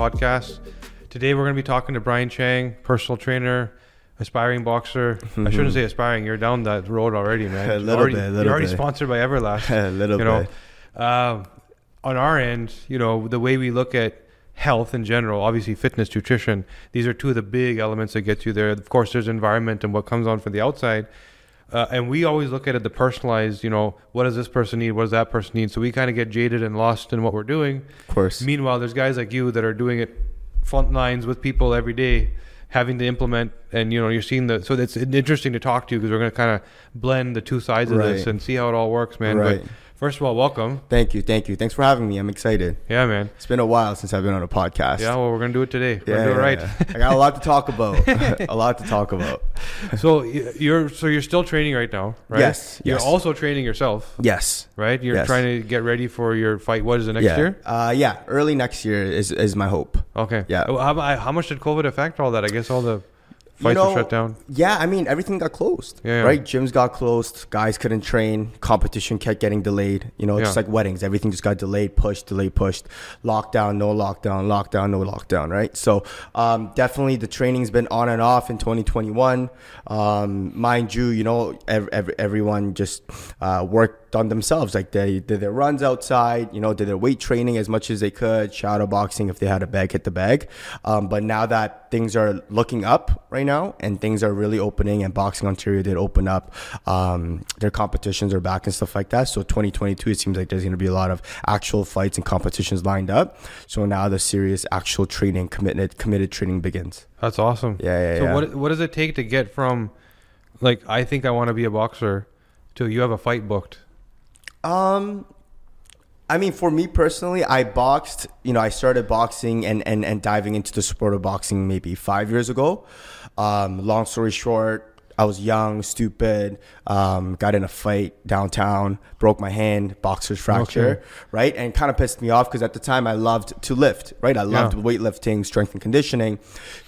Podcast. Today we're going to be talking to Brian Chang, personal trainer, aspiring boxer. I shouldn't say aspiring. You're down that road already, man. A You're little already, bit, a little You're already bit. sponsored by Everlast. a little you know, bit. um, on our end, you know, the way we look at health in general, obviously fitness, nutrition, these are two of the big elements that get you there. Of course, there's environment and what comes on from the outside. Uh, and we always look at it the personalized, you know, what does this person need? What does that person need? So we kind of get jaded and lost in what we're doing. Of course. Meanwhile, there's guys like you that are doing it front lines with people every day, having to implement, and you know, you're seeing the. So it's interesting to talk to you because we're going to kind of blend the two sides of this and see how it all works, man. Right. But first of all, welcome. Thank you, thank you. Thanks for having me. I'm excited. Yeah, man. It's been a while since I've been on a podcast. Yeah, well, we're going to do it today. We're yeah, to do it right. yeah, yeah. I got a lot to talk about. a lot to talk about. so you're so you're still training right now, right? Yes, You're yes. also training yourself, Yes. right? You're Yes. trying to get ready for your fight. What is it next yeah. year? Uh, yeah. Early next year is is my hope. Okay. Yeah. How, how much did COVID affect all that? I guess all the You fights know, were shut down. Yeah, I mean everything got closed. Yeah, yeah. Right. Gyms got closed. Guys couldn't train. Competition kept getting delayed. You know, it's Yeah. just like weddings. Everything just got delayed, pushed, delayed, pushed. Lockdown, no lockdown. Lockdown, no lockdown. Right. So um, definitely the training's been on and off in 2021. Um, mind you, you know, ev- ev- everyone just uh, worked on themselves. Like they did their runs outside. You know, did their weight training as much as they could. Shadow boxing if they had a bag, hit the bag. Um, but now that things are looking up right now and things are really opening and boxing ontario did open up um, their competitions are back and stuff like that so 2022 it seems like there's going to be a lot of actual fights and competitions lined up so now the serious actual training committed committed training begins That's awesome. Yeah, yeah, So yeah. what what does it take to get from like I think I want to be a boxer to you have a fight booked? Um, I mean, for me personally, I boxed. You know, I started boxing and and and diving into the sport of boxing maybe five years ago. Um, long story short. I was young, stupid, um, got in a fight downtown, broke my hand, boxer's fracture, Okay. right? And kind of pissed me off because at the time I loved to lift, right? I loved Yeah. weightlifting, strength and conditioning.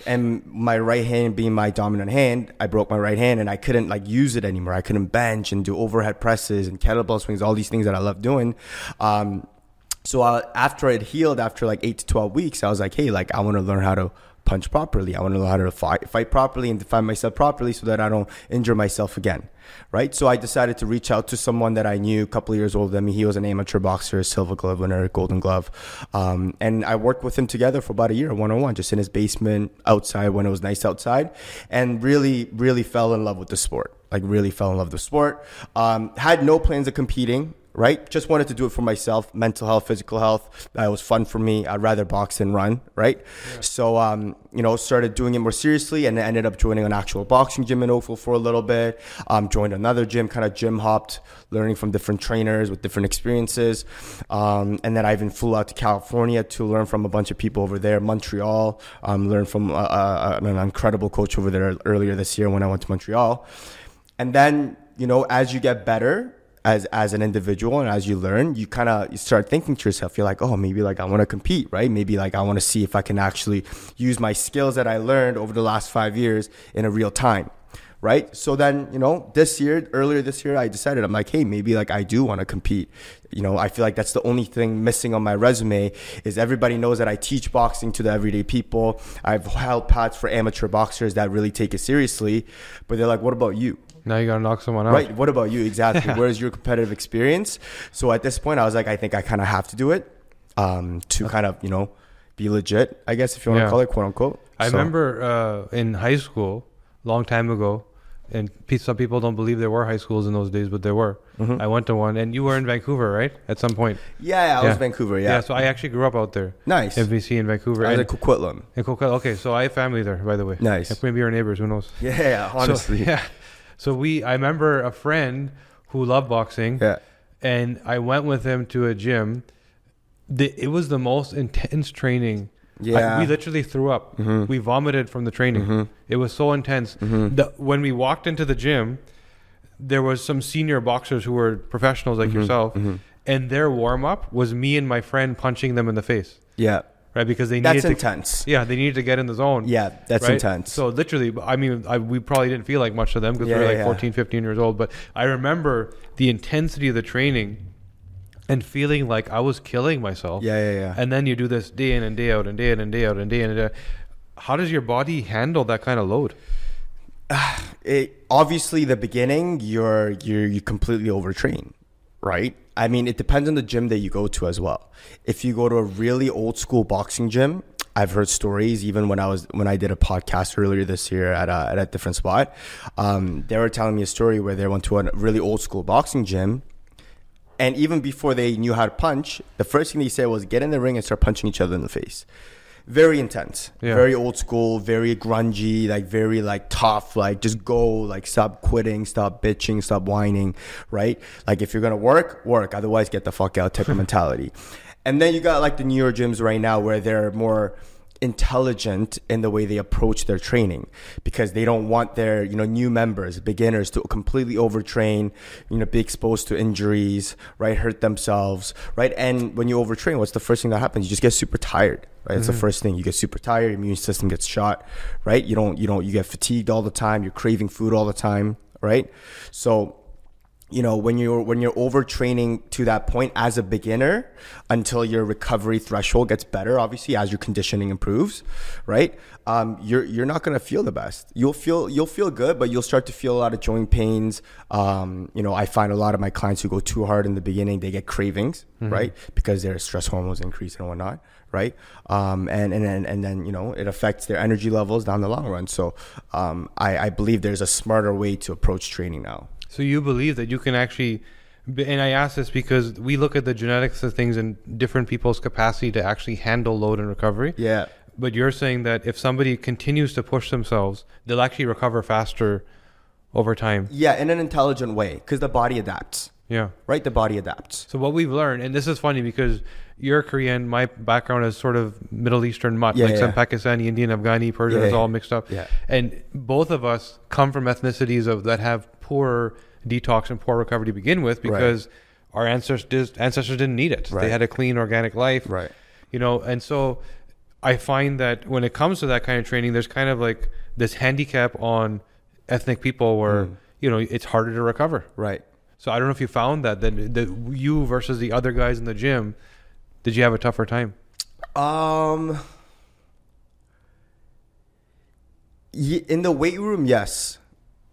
And my right hand being my dominant hand, I broke my right hand and I couldn't like use it anymore. I couldn't bench and do overhead presses and kettlebell swings, all these things that I love doing. Um, so uh, after it healed, after like eight to 12 weeks, I was like, hey, like I want to learn how to punch properly. I want to learn how to fight, fight properly and define myself properly so that I don't injure myself again. Right. So I decided to reach out to someone that I knew a couple years older than me. He was an amateur boxer, silver glove winner, golden glove. Um, and I worked with him together for about a year, one on one, just in his basement outside when it was nice outside and really, really fell in love with the sport. Like really fell in love with the sport. Um, had no plans of competing right? Just wanted to do it for myself, mental health, physical health. That was fun for me. I'd rather box than run, right? So, um, you know, started doing it more seriously and ended up joining an actual boxing gym in Oakville for a little bit. Um, joined another gym, kind of gym hopped, learning from different trainers with different experiences. Um, and then I even flew out to California to learn from a bunch of people over there, Montreal, um, learned from uh, uh, an incredible coach over there earlier this year when I went to Montreal. And then, you know, as you get better, as as an individual and as you learn you kind of start thinking to yourself you're like oh maybe like i want to compete right? Maybe like i want to see if i can actually use my skills that i learned over the last five years in a real time right? So then you know this year earlier this year i decided i'm like hey maybe like i do want to compete. You know i feel like that's the only thing missing on my resume is everybody knows that i teach boxing to the everyday people. I've held pads for amateur boxers that really take it seriously but they're like what about you Now you got to knock someone out. Right. What about you exactly? Where's your competitive experience? So at this point, I was like, I think I kind of have to do it um, to kind of you know be legit. I guess if you want to Yeah. call it quote unquote. I So- remember uh, in high school, long time ago, and some people don't believe there were high schools in those days, but there were. Mm-hmm. I went to one, and you were in Vancouver, right? At some point. Yeah, yeah, I Yeah. was Vancouver. Yeah. so I actually grew up out there. nice. MVC in Vancouver. I was and, at Coquitlam. in Coquitlam. Okay, so I have family there, by the way. Nice. Like, Maybe our neighbors. Who knows? Yeah, yeah, honestly. So, yeah. So we, I remember a friend who loved boxing, yeah. and I went with him to a gym. The, it was the most intense training. I- we literally threw up. Mhm. We vomited from the training. Mhm. It was so intense. Mhm. The, when we walked into the gym, there was some senior boxers who were professionals like Mhm. yourself, Mhm. and their warm up was me and my friend punching them in the face, Yeah. Right? Because they That's needed to, intense. yeah, they needed to get in the zone. Yeah, that's right? intense. So literally, I mean, I, we probably didn't feel like much to them because Yeah, we were like yeah. 14, 15 years old. But I remember the intensity of the training and feeling like I was killing myself. yeah, yeah, yeah. And then you do this day in and day out and day in and day out and day in and day out. How does your body handle that kind of load? it obviously the beginning you're you're you completely overtrain right i mean it depends on the gym that you go to as well. If you go to a really old school boxing gym i've heard stories even when i was when i did a podcast earlier this year at a, at a different spot. Um, they were telling me a story where they went to a really old school boxing gym and even before they knew how to punch the first thing they said was get in the ring and start punching each other in the face very intense. Yeah. very old school very grungy like very like tough like just go like stop quitting stop bitching stop whining right? Like if you're gonna work work. Otherwise get the fuck out type of mentality. And then you got like the newer gyms right now where they're more intelligent in the way they approach their training because they don't want their you know new members beginners to completely overtrain you know be exposed to injuries right hurt themselves right? And when you overtrain what's the first thing that happens? You just get super tired right? It's the mm. first thing. You get super tired your immune system gets shot right? You don't you don't you get fatigued all the time. You're craving food all the time right? So you know when you're when you're overtraining to that point as a beginner until your recovery threshold gets better obviously as your conditioning improves right? Um, you're you're not going to feel the best. You'll feel you'll feel good but you'll start to feel a lot of joint pains. Um, you know i find a lot of my clients who go too hard in the beginning they get cravings right? Because their stress hormones increase and whatnot right? Um, and, and then and then you know it affects their energy levels down the long run. So um, I, I believe there's a smarter way to approach training now So you believe that you can actually, and I ask this because we look at the genetics of things and different people's capacity to actually handle load and recovery. yeah But you're saying that if somebody continues to push themselves, they'll actually recover faster over time. Yeah, in an intelligent way, because the body adapts, Yeah. right? The body adapts. So what we've learned, and this is funny because you're Korean, my background is sort of Middle Eastern mutt, Yeah, like some. Pakistani, Indian, Afghani, Persian, Yeah, it's all mixed up. Yeah. And both of us come from ethnicities of that have poor detox and poor recovery to begin with because our ancestors ancestors didn't need it. Right. They had a clean organic life. Right. You know, and so I find that when it comes to that kind of training, there's kind of like this handicap on ethnic people where, Mm. you know, it's harder to recover. Right. So I don't know if you found that that, that you versus the other guys in the gym, did you have a tougher time? Um. In the weight room, yes.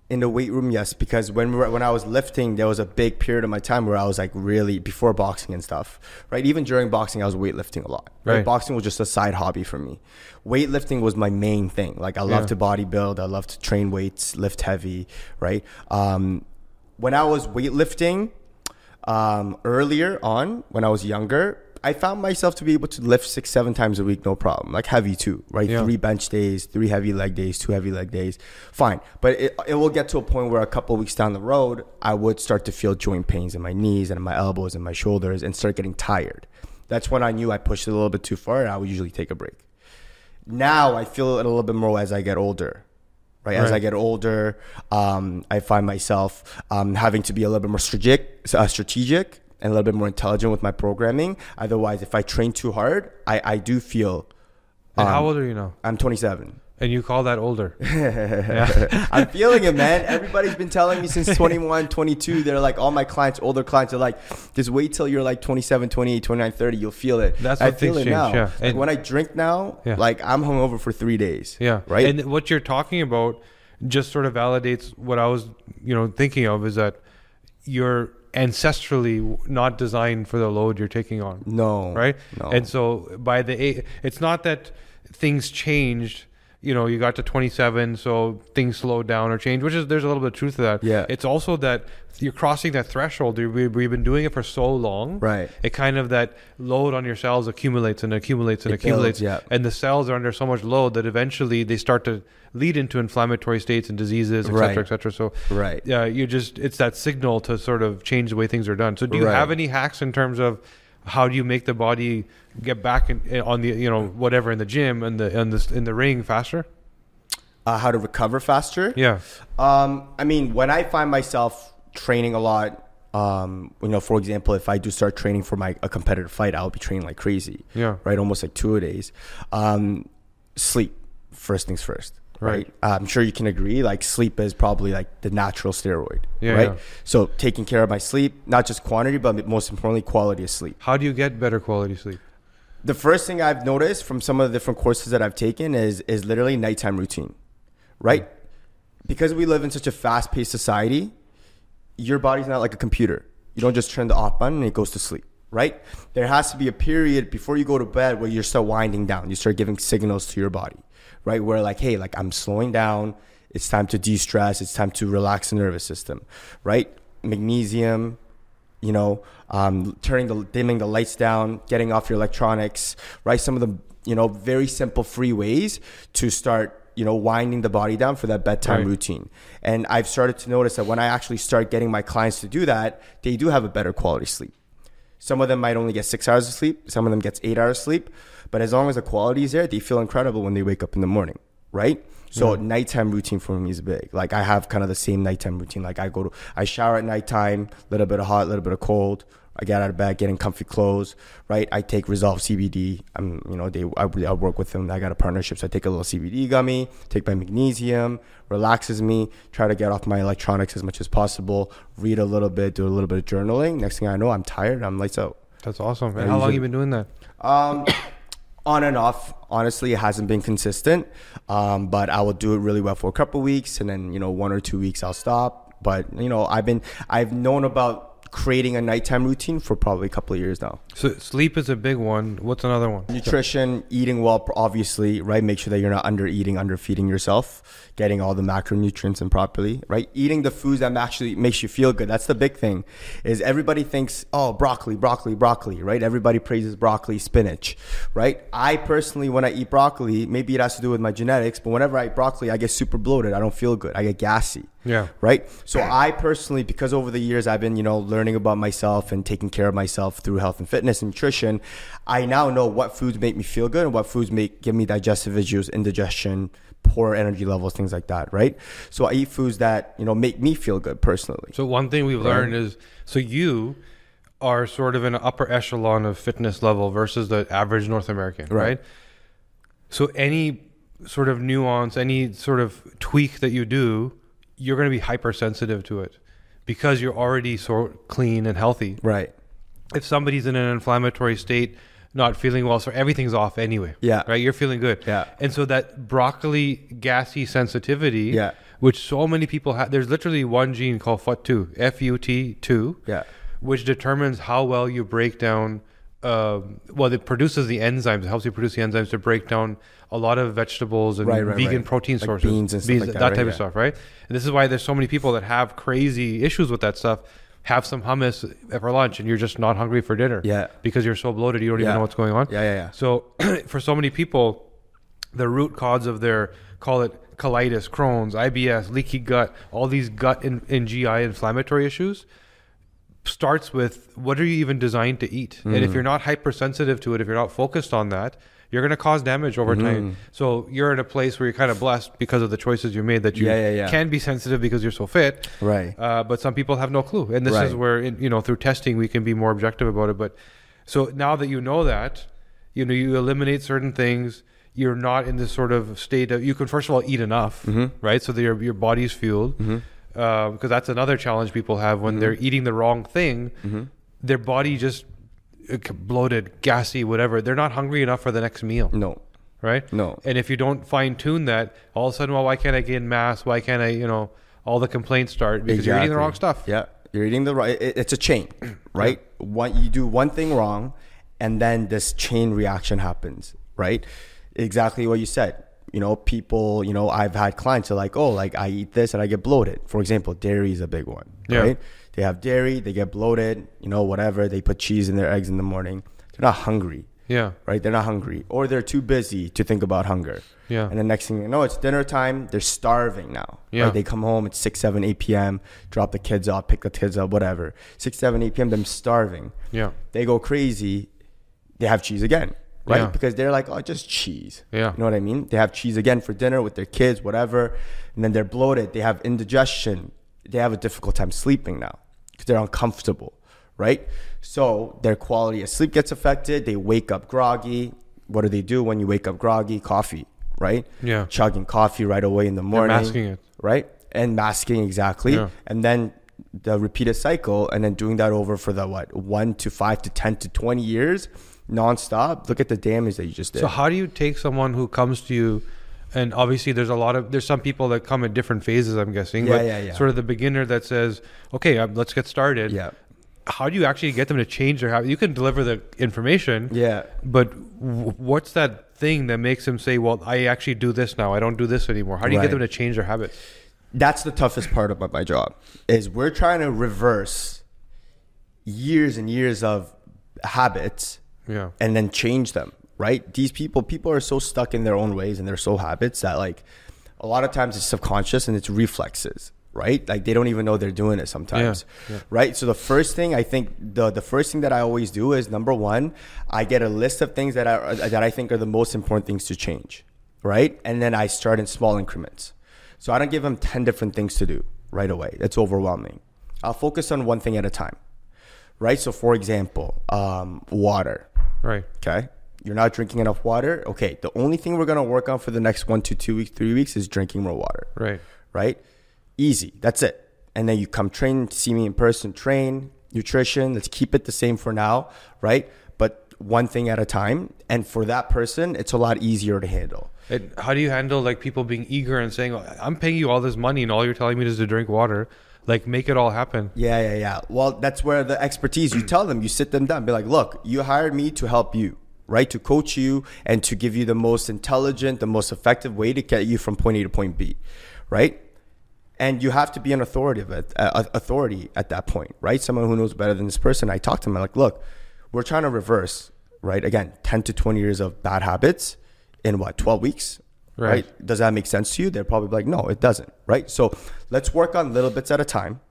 In the weight room, yes, because when we were, when I was lifting, there was a big period of my time where I was like really before boxing and stuff, right? Even during boxing, I was weightlifting a lot. Right? Right. Boxing was just a side hobby for me. Weightlifting was my main thing. Like I love Yeah. to bodybuild, I love to train weights, lift heavy, right? Um, when I was weightlifting, um, earlier on when I was younger, I found myself to be able to lift six, seven times a week, no problem. Like heavy too, right? Yeah. Three bench days, three heavy leg days, two heavy leg days, fine. But it, it will get to a point where a couple weeks down the road, I would start to feel joint pains in my knees and in my elbows and my shoulders and start getting tired. That's when I knew I pushed it a little bit too far and I would usually take a break. Now I feel it a little bit more as I get older. Right. As Right. I get older, um, I find myself um, having to be a little bit more strategic, uh, strategic and a little bit more intelligent with my programming. Otherwise, if I train too hard, I, I do feel. And how Um, old are you now? I'm 27. And you call that older? yeah. I'm feeling it, man. Everybody's been telling me since 21, 22. They're like, all my clients, older clients, are like, just wait till you're like 27, 28, 29, 30. You'll feel it. That's I feel it change, now. yeah. Like, And- when I drink now, Yeah. like I'm hungover for three days. Yeah. Right? And what you're talking about just sort of validates what I was, you know, thinking of is that you're ancestrally not designed for the load you're taking on. no. right? No. And so by the eight, it's not that things changed. You know, you got to 27, so things slowed down or changed, which is there's a little bit of truth to that. Yeah. It's also that you're crossing that threshold. We- We've been doing it for so long. Right. It kind of that load on your cells accumulates and accumulates and It accumulates. builds, yeah. And the cells are under so much load that eventually they start to lead into inflammatory states and diseases, et cetera, Right. et cetera. So Right. yeah, you just it's that signal to sort of change the way things are done. So do you Right. have any hacks in terms of how do you make the body get back in, on the you know whatever in the gym and the in the in the ring faster? Uh, how to recover faster? Yeah, Um, I mean, when I find myself training a lot Um, you know, for example, if I do start training for my a competitive fight, I'll be training like crazy. Yeah. Right, almost like two a days. Um, sleep first things first. Right. Right. I'm sure you can agree. Like sleep is probably like the natural steroid. Yeah, Right. yeah. So taking care of my sleep, not just quantity, but most importantly, quality of sleep. How do you get better quality sleep? The first thing I've noticed from some of the different courses that I've taken is is literally nighttime routine, right? Because we live in such a fast paced society, your body's not like a computer. You don't just turn the off button and it goes to sleep, right? There has to be a period before you go to bed where you start winding down. You start giving signals to your body, right? Where like, hey, like I'm slowing down. It's time to de-stress. It's time to relax the nervous system, right? Magnesium, you know, um, turning the dimming the lights down, getting off your electronics, right? Some of the you know very simple free ways to start you know winding the body down for that bedtime Right. routine. And I've started to notice that when I actually start getting my clients to do that, they do have a better quality sleep. Some of them might only get six hours of sleep. Some of them gets eight hours of sleep. But as long as the quality is there, they feel incredible when they wake up in the morning, right? So nighttime routine for me is big. Like I have kind of the same nighttime routine. Like I go to, I shower at nighttime, a little bit of hot, little bit of cold. I get out of bed, get in comfy clothes, right? I take Resolve CBD. I'm, you know, they, I, I work with them. I got a partnership, so I take a little CBD gummy, take my magnesium, relaxes me. Try to get off my electronics as much as possible. Read a little bit, do a little bit of journaling. Next thing I know, I'm tired. I'm lights out. That's awesome. Yeah, how long usually- you been doing that? Um, on and off. Honestly, it hasn't been consistent. Um, but I will do it really well for a couple weeks, and then you know one or two weeks I'll stop. But you know I've been I've known about creating a nighttime routine for probably a couple of years now. So sleep is a big one. What's another one? Nutrition, eating well, obviously, right? Make sure that you're not under eating, under feeding yourself, getting all the macronutrients in properly, right? Eating the foods that actually makes you feel good. That's the big thing. Is everybody thinks, oh, broccoli, broccoli, broccoli, right? Everybody praises broccoli, spinach, right? I personally, when I eat broccoli, maybe it has to do with my genetics, but whenever I eat broccoli, I get super bloated. I don't feel good. I get gassy Yeah. right? So I personally, because over the years I've been, you know, learning about myself and taking care of myself through health and fitness and nutrition, I now know what foods make me feel good and what foods make give me digestive issues, indigestion, poor energy levels, things like that, right? So I eat foods that you know make me feel good personally. So one thing we've learned is so you are sort of in an upper echelon of fitness level versus the average North American, right? Right. So any sort of nuance, any sort of tweak that you do, you're going to be hypersensitive to it because you're already so clean and healthy. Right. If somebody's in an inflammatory state, not feeling well, so everything's off anyway. Yeah. Right? You're feeling good. Yeah. And so that broccoli gassy sensitivity, Yeah. which so many people have, there's literally one gene called FUT2, F U T 2, Yeah. which determines how well you break down. Um, well, it produces the enzymes. It helps you produce the enzymes to break down a lot of vegetables and Right, right, vegan right. protein Like sources, beans and stuff like that, that type Yeah. of stuff, right? And this is why there's so many people that have crazy issues with that stuff. Have some hummus for lunch, and you're just not hungry for dinner. Yeah. because you're so bloated, you don't even know what's going on. Yeah, yeah, yeah. So for so many people, the root cause of their call it colitis, Crohn's, IBS, leaky gut, all these gut and, and GI inflammatory issues starts with what are you even designed to eat? And Mm. if you're not hypersensitive to it, if you're not focused on that, you're going to cause damage over Mm-hmm. time. So you're in a place where you're kind of blessed because of the choices you made that you Yeah, yeah, yeah. can be sensitive because you're so fit. Right. Uh, but some people have no clue, and this is where in, you know through testing we can be more objective about it. But so now that you know that, you know you eliminate certain things. You're not in this sort of state of you can first of all eat enough, Mm-hmm. right? So that your your body's fueled, because that's another challenge people have when they're eating the wrong thing. Their body just uh, bloated, gassy, whatever. They're not hungry enough for the next meal No. right? No. And if you don't fine tune that, all of a sudden, well, why can't I gain mass? Why can't I, you know, all the complaints start because you're eating the wrong stuff. Yeah, you're eating the right. It's a chain, right? One you do one thing wrong, and then this chain reaction happens, right? Exactly what you said. You know, people. You know, I've had clients who are like, oh, like I eat this and I get bloated. For example, dairy is a big one, Yeah. right? They have dairy, they get bloated. You know, whatever. They put cheese in their eggs in the morning. They're not hungry Yeah. right? They're not hungry, or they're too busy to think about hunger. Yeah. And the next thing you know, it's dinner time. They're starving now. Yeah. Right? They come home. It's six, seven, eight p.m. Drop the kids off, pick the kids up, whatever. Six, seven, eight p.m. Them starving. Yeah. They go crazy. They have cheese again, right? Yeah. Because they're like, oh, just cheese. Yeah. You know what I mean? They have cheese again for dinner with their kids, whatever. And then they're bloated. They have indigestion. They have a difficult time sleeping now. because they're uncomfortable, right? So their quality of sleep gets affected. They wake up groggy. What do they do when you wake up groggy? Coffee, right? Yeah. Chugging coffee right away in the morning. masking it. right? And masking exactly, Yeah. and then the repeated cycle, and then doing that over for the what one to five to ten to twenty years, nonstop. Look at the damage that you just did. So how do you take someone who comes to you, and obviously there's a lot of there's some people that come at different phases. I'm guessing. Yeah, but yeah, yeah. Sort of the beginner that says, okay, um, let's get started. yeah, How do you actually get them to change their habit? You can deliver the information, yeah, but w- what's that thing that makes them say, well, I actually do this now. I don't do this anymore. How do you get them to change their habits? that's the toughest part about my job is we're trying to reverse years and years of habits Yeah. and then change them right? These people people are so stuck in their own ways and their soul habits that like a lot of times it's subconscious and it's reflexes right? Like they don't even know they're doing it sometimes Yeah, yeah. right? So the first thing i think the the first thing that i always do is number one i get a list of things that i that i think are the most important things to change right? And then i start in small increments. So i don't give them 10 different things to do right away. That's overwhelming. I'll focus on one thing at a time right? So for example um, water. Right. Okay. You're not drinking enough water. Okay. The only thing we're going to work on for the next one to two weeks, three weeks is drinking more water. Right. Right. Easy. That's it. And then you come train, see me in person, train, nutrition. Let's keep it the same for now. Right. But one thing at a time. And for that person, it's a lot easier to handle. And how do you handle like people being eager and saying, I'm paying you all this money and all you're telling me is to drink water? Like, make it all happen. Yeah, yeah, yeah. Well, that's where the expertise, you tell them, you sit them down, be like, look, you hired me to help you, right? To coach you and to give you the most intelligent, the most effective way to get you from point A to point B, right? And you have to be an authoritative at, uh, authority at that point, right? Someone who knows better than this person. I talk to them, I'm like, look, we're trying to reverse, right? Again, 10 to 20 years of bad habits in what, 12 weeks? Right. right? Does that make sense to you? They're probably like, no, it doesn't, right? So let's work on little bits at a time.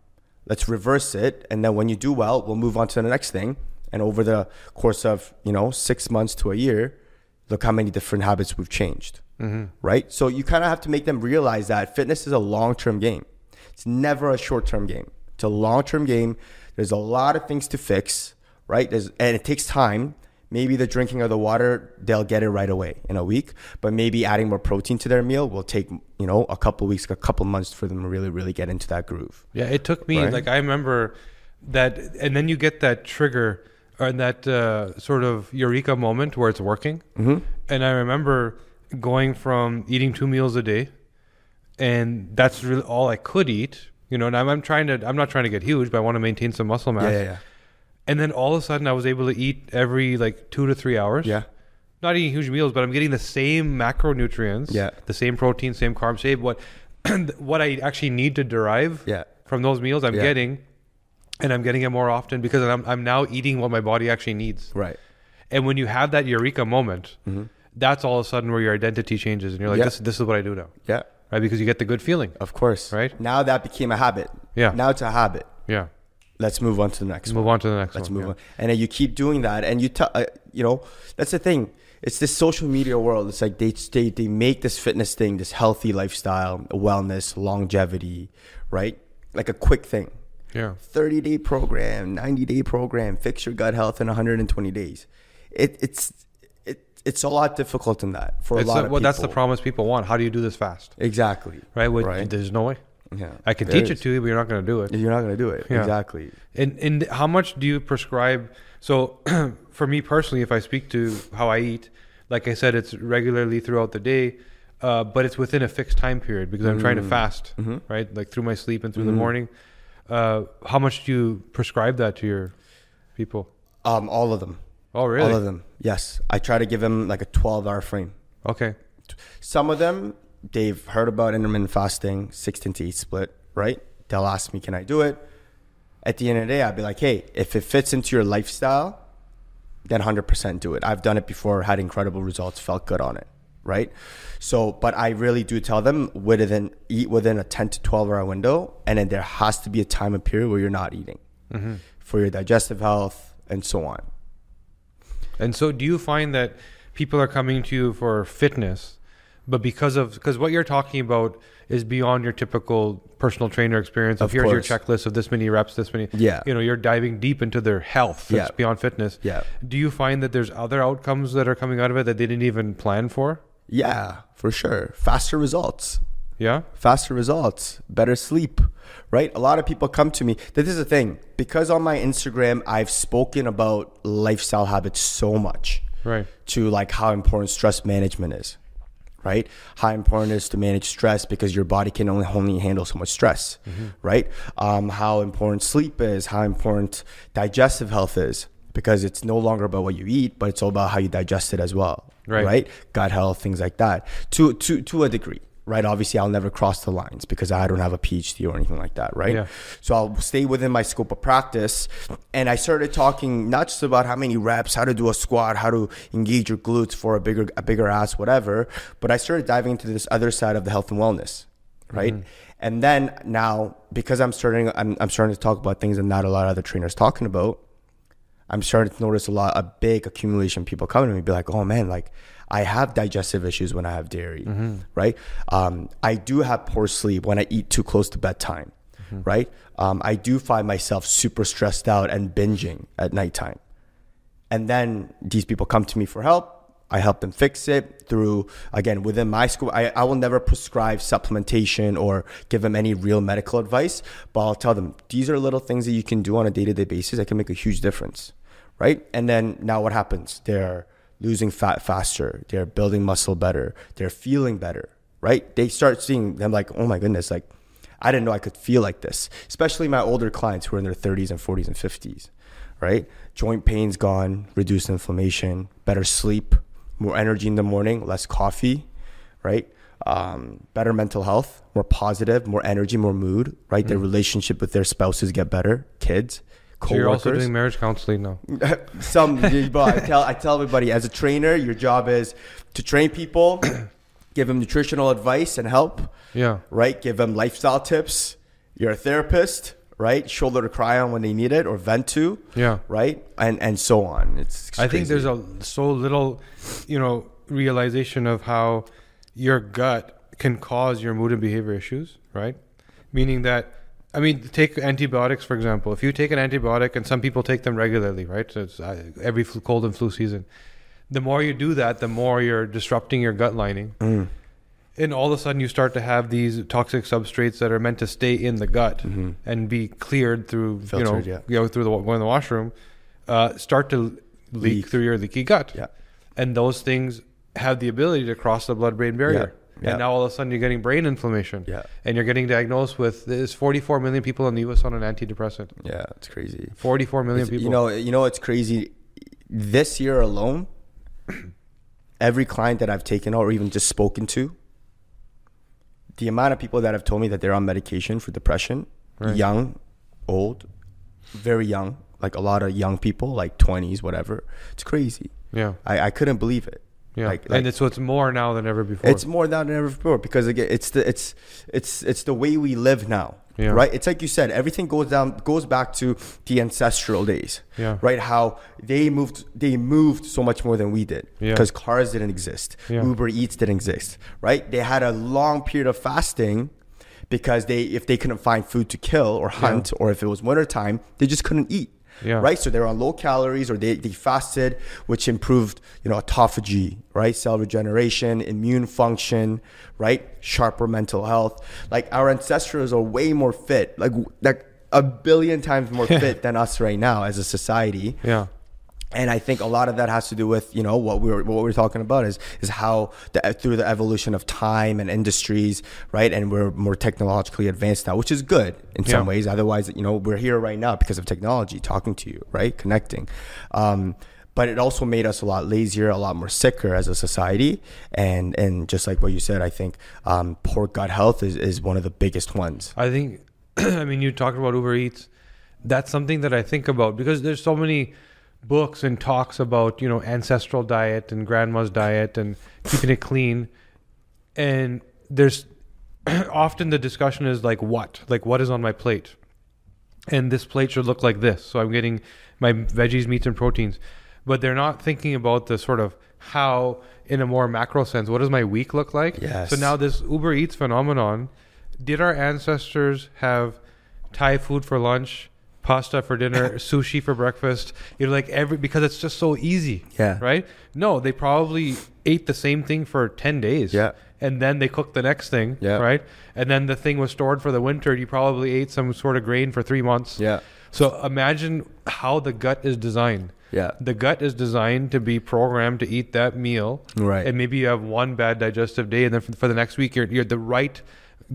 Let's reverse it, and then when you do well, we'll move on to the next thing. And over the course of you know six months to a year, look how many different habits we've changed, mm-hmm. right? So you kind of have to make them realize that fitness is a long term game. It's never a short term game. It's a long term game. There's a lot of things to fix, right? There's, and it takes time. Maybe the drinking of the water, they'll get it right away in a week. But maybe adding more protein to their meal will take, you know, a couple weeks, a couple months for them to really, really get into that groove. Yeah, it took me Right. like I remember that, and then you get that trigger or that uh, sort of eureka moment where it's working. Mm-hmm. And I remember going from eating two meals a day, and that's really all I could eat. You know, and I'm, I'm trying to, I'm not trying to get huge, but I want to maintain some muscle mass. Yeah, yeah, yeah. And then all of a sudden, I was able to eat every like two to three hours. Yeah. Not eating huge meals, but I'm getting the same macronutrients. Yeah. The same protein, same carbs, same what, what I actually need to derive Yeah. from those meals I'm Yeah. getting, and I'm getting it more often because I'm I'm now eating what my body actually needs. Right. And when you have that eureka moment, that's all of a sudden where your identity changes, and you're like, Yeah. this this is what I do now, Yeah. right? Because you get the good feeling. Of course. Right. Now that became a habit. Yeah. Now it's a habit. Yeah. Let's move on to the next Let's one. move on to the next Let's one. move yeah. on. And then you keep doing that, and you, t- uh, you know, that's the thing. It's this social media world. It's like they they they make this fitness thing, this healthy lifestyle, wellness, longevity, right? Like a quick thing. Yeah. 30 day program, 90 day program, fix your gut health in 120 days. It, it's it, it's a lot difficult than that for a It's lot a- of well, people. that's the promise people want. How do you do this fast? Exactly. Right? Which, Right. There's no way. Yeah. I can teach it to you, but you're not going to do it. You're not going to do it. Yeah. Exactly. And and how much do you prescribe? So, for me personally, if I speak to how I eat, like I said, it's regularly throughout the day, uh, but it's within a fixed time period because I'm trying to Mm. fast, Mhm. right? Like through my sleep and through the Mhm. morning. Uh, how much do you prescribe that to your people? Um, all of them. Oh, really? All of them. Yes. I try to give them like a 12 hour frame. Okay. Some of them, they've heard about intermittent fasting, 16 to 8 split, right? They'll ask me, can I do it? At the end of the day, I'll be like, hey, if it fits into your lifestyle, then 100% do it. I've done it before, had incredible results, felt good on it, right? So, but I really do tell them within eat within a 10 to 12 hour window, and then there has to be a time and period where you're not eating hmm for your digestive health and so on. And so, do you find that people are coming to you for fitness, but because of because what you're talking about is beyond your typical personal trainer experience. Of, Of here's your checklist of this many reps, this many. Yeah. You know, you're diving deep into their health. Yeah. Beyond fitness. Yeah. Do you find that there's other outcomes that are coming out of it that they didn't even plan for? Yeah, for sure. Faster results. Yeah. faster results, better sleep, right? A lot of people come to me. This is the thing because on my Instagram, I've spoken about lifestyle habits so much Right. to like how important stress management is, right? How important it is to manage stress because your body can only only handle so much stress, right? Um, how important sleep is, how important digestive health is because it's no longer about what you eat, but it's all about how you digest it as well, Right. right? Gut health, things like that, to to to a degree. Right, obviously, I'll never cross the lines because I don't have a PhD or anything like that. Right, Yeah. so I'll stay within my scope of practice. And I started talking not just about how many reps, how to do a squat, how to engage your glutes for a bigger a bigger ass, whatever. But I started diving into this other side of the health and wellness, right? Mm-hmm. And then now because I'm starting I'm, I'm starting to talk about things that not a lot of other trainers talking about. I'm starting to notice a lot a big accumulation of people coming to me be like, oh man, like I have digestive issues when I have dairy, right? Um, I do have poor sleep when I eat too close to bedtime, right? Um, I do find myself super stressed out and binging at nighttime. And then these people come to me for help. I help them fix it through, again, within my school. I, I will never prescribe supplementation or give them any real medical advice, but I'll tell them these are little things that you can do on a day to day basis that can make a huge difference. Right. And then now what happens? They're losing fat faster. They're building muscle better. They're feeling better. Right. They start seeing them like, oh my goodness, like I didn't know I could feel like this, especially my older clients who are in their 30s and 40s and 50s, right? Joint pain's gone, reduced inflammation, better sleep, more energy in the morning, less coffee, right? Um, better mental health, more positive, more energy, more mood, right? Their relationship with their spouses get better, kids, So you're also doing marriage counseling now. Some, but I tell I tell everybody as a trainer, your job is to train people, give them nutritional advice and help, Yeah. right? Give them lifestyle tips. You're a therapist, right? Shoulder to cry on when they need it or vent to, Yeah. right? And and so on. It's I think there's a so little, you know, realization of how your gut can cause your mood and behavior issues, right? Meaning that, I mean, take antibiotics for example. If you take an antibiotic, and some people take them regularly, right? So it's uh, every flu, cold and flu season. The more you do that, the more you're disrupting your gut lining, Mm. and all of a sudden you start to have these toxic substrates that are meant to stay in the gut Mhm. and be cleared through, Filtered, you know, yeah. you know, through the going to the washroom, uh, start to leak, Leak. through your leaky gut. Yeah. And those things have the ability to cross the blood-brain barrier. Yeah. And now all of a sudden you're getting brain inflammation. Yeah. And you're getting diagnosed with there's 44 million people in the U.S. on an antidepressant. Yeah, it's crazy. 44 million It's- people. You know, you know it's crazy. This year alone, every client that I've taken or even just spoken to, the amount of people that have told me that they're on medication for depression, Right. young, old, very young, like a lot of young people, like twenties, whatever. It's crazy. yeah. I, I couldn't believe it. Yeah. Like- like- and it's it's more now than ever before. It's more now than ever before because again, it's the it's it's it's the way we live now, Yeah. right? It's like you said, everything goes down goes back to the ancestral days, Yeah. right? How they moved they moved so much more than we did Yeah. because cars didn't exist, Yeah. Uber Eats didn't exist, right? They had a long period of fasting because they if they couldn't find food to kill or hunt or if it was wintertime, they just couldn't eat. Yeah. Right. So they're on low calories or they, they fasted, which improved, you know, autophagy, right? Cell regeneration, immune function, right? Sharper mental health. Like our ancestors are way more fit, like, like a billion times more fit than us right now as a society yeah. And I think a lot of that has to do with you know what we were what we are talking about is is how the, through the evolution of time and industries, right? And we're more technologically advanced now, which is good in some ways. Otherwise, you know, we're here right now because of technology, talking to you, right, connecting. Um, but it also made us a lot lazier, a lot more sicker as a society, and and just like what you said, I think um, poor gut health is is one of the biggest ones. I think, I mean, you talked about Uber Eats. That's something that I think about because there's so many books and talks about, you know, ancestral diet and grandma's diet and keeping it clean. And there's often the discussion is like, what? Like, what is on my plate? And this plate should look like this. So I'm getting my veggies, meats, and proteins. But they're not thinking about the sort of how in a more macro sense what does my week look like Yes. so now this uber eats phenomenon did our ancestors have thai food for lunch pasta for dinner sushi for breakfast you know like every because it's just so easy Yeah. right no they probably ate the same thing for 10 days Yeah. and then they cooked the next thing Yeah. right and then the thing was stored for the winter you probably ate some sort of grain for three months Yeah. so imagine how the gut is designed Yeah. the gut is designed to be programmed to eat that meal Right. and maybe you have one bad digestive day and then for, for the next week you're, you're the right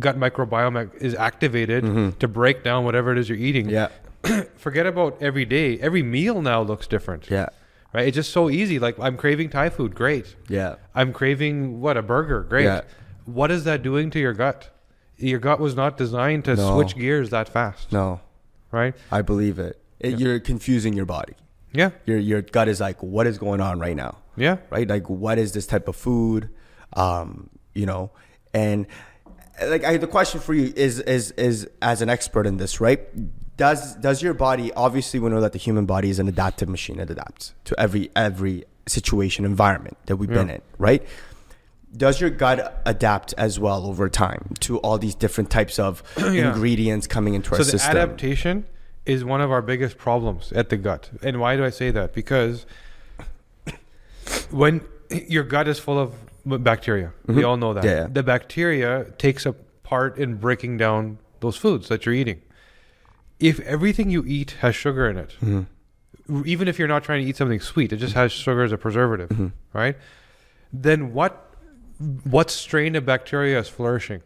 gut microbiome is activated to break down whatever it is you're eating Mm-hmm. Yeah. forget about every day every meal now looks different Yeah. right it's just so easy like i'm craving thai food great Yeah. i'm craving what a burger great Yeah. what is that doing to your gut your gut was not designed to No. switch gears that fast No, right I believe it. it Yeah. You're confusing your body. yeah Your your gut is like, what is going on right now? yeah Right? Like, what is this type of food? Um, you know, and like I, the question for you is is is as an expert in this, right? Does does your body obviously we know that the human body is an adaptive machine. It adapts to every every situation, environment that we've been in, right? Does your gut adapt as well over time to all these different types of Yeah. ingredients coming into so our the system? adaptation is one of our biggest problems at the gut and why do i say that because when your gut is full of bacteria we all know that Mm-hmm. Yeah. the bacteria takes a part in breaking down those foods that you're eating if everything you eat has sugar in it Mm-hmm. even if you're not trying to eat something sweet it just has sugar as a preservative Mm-hmm. right then what what strain of bacteria is flourishing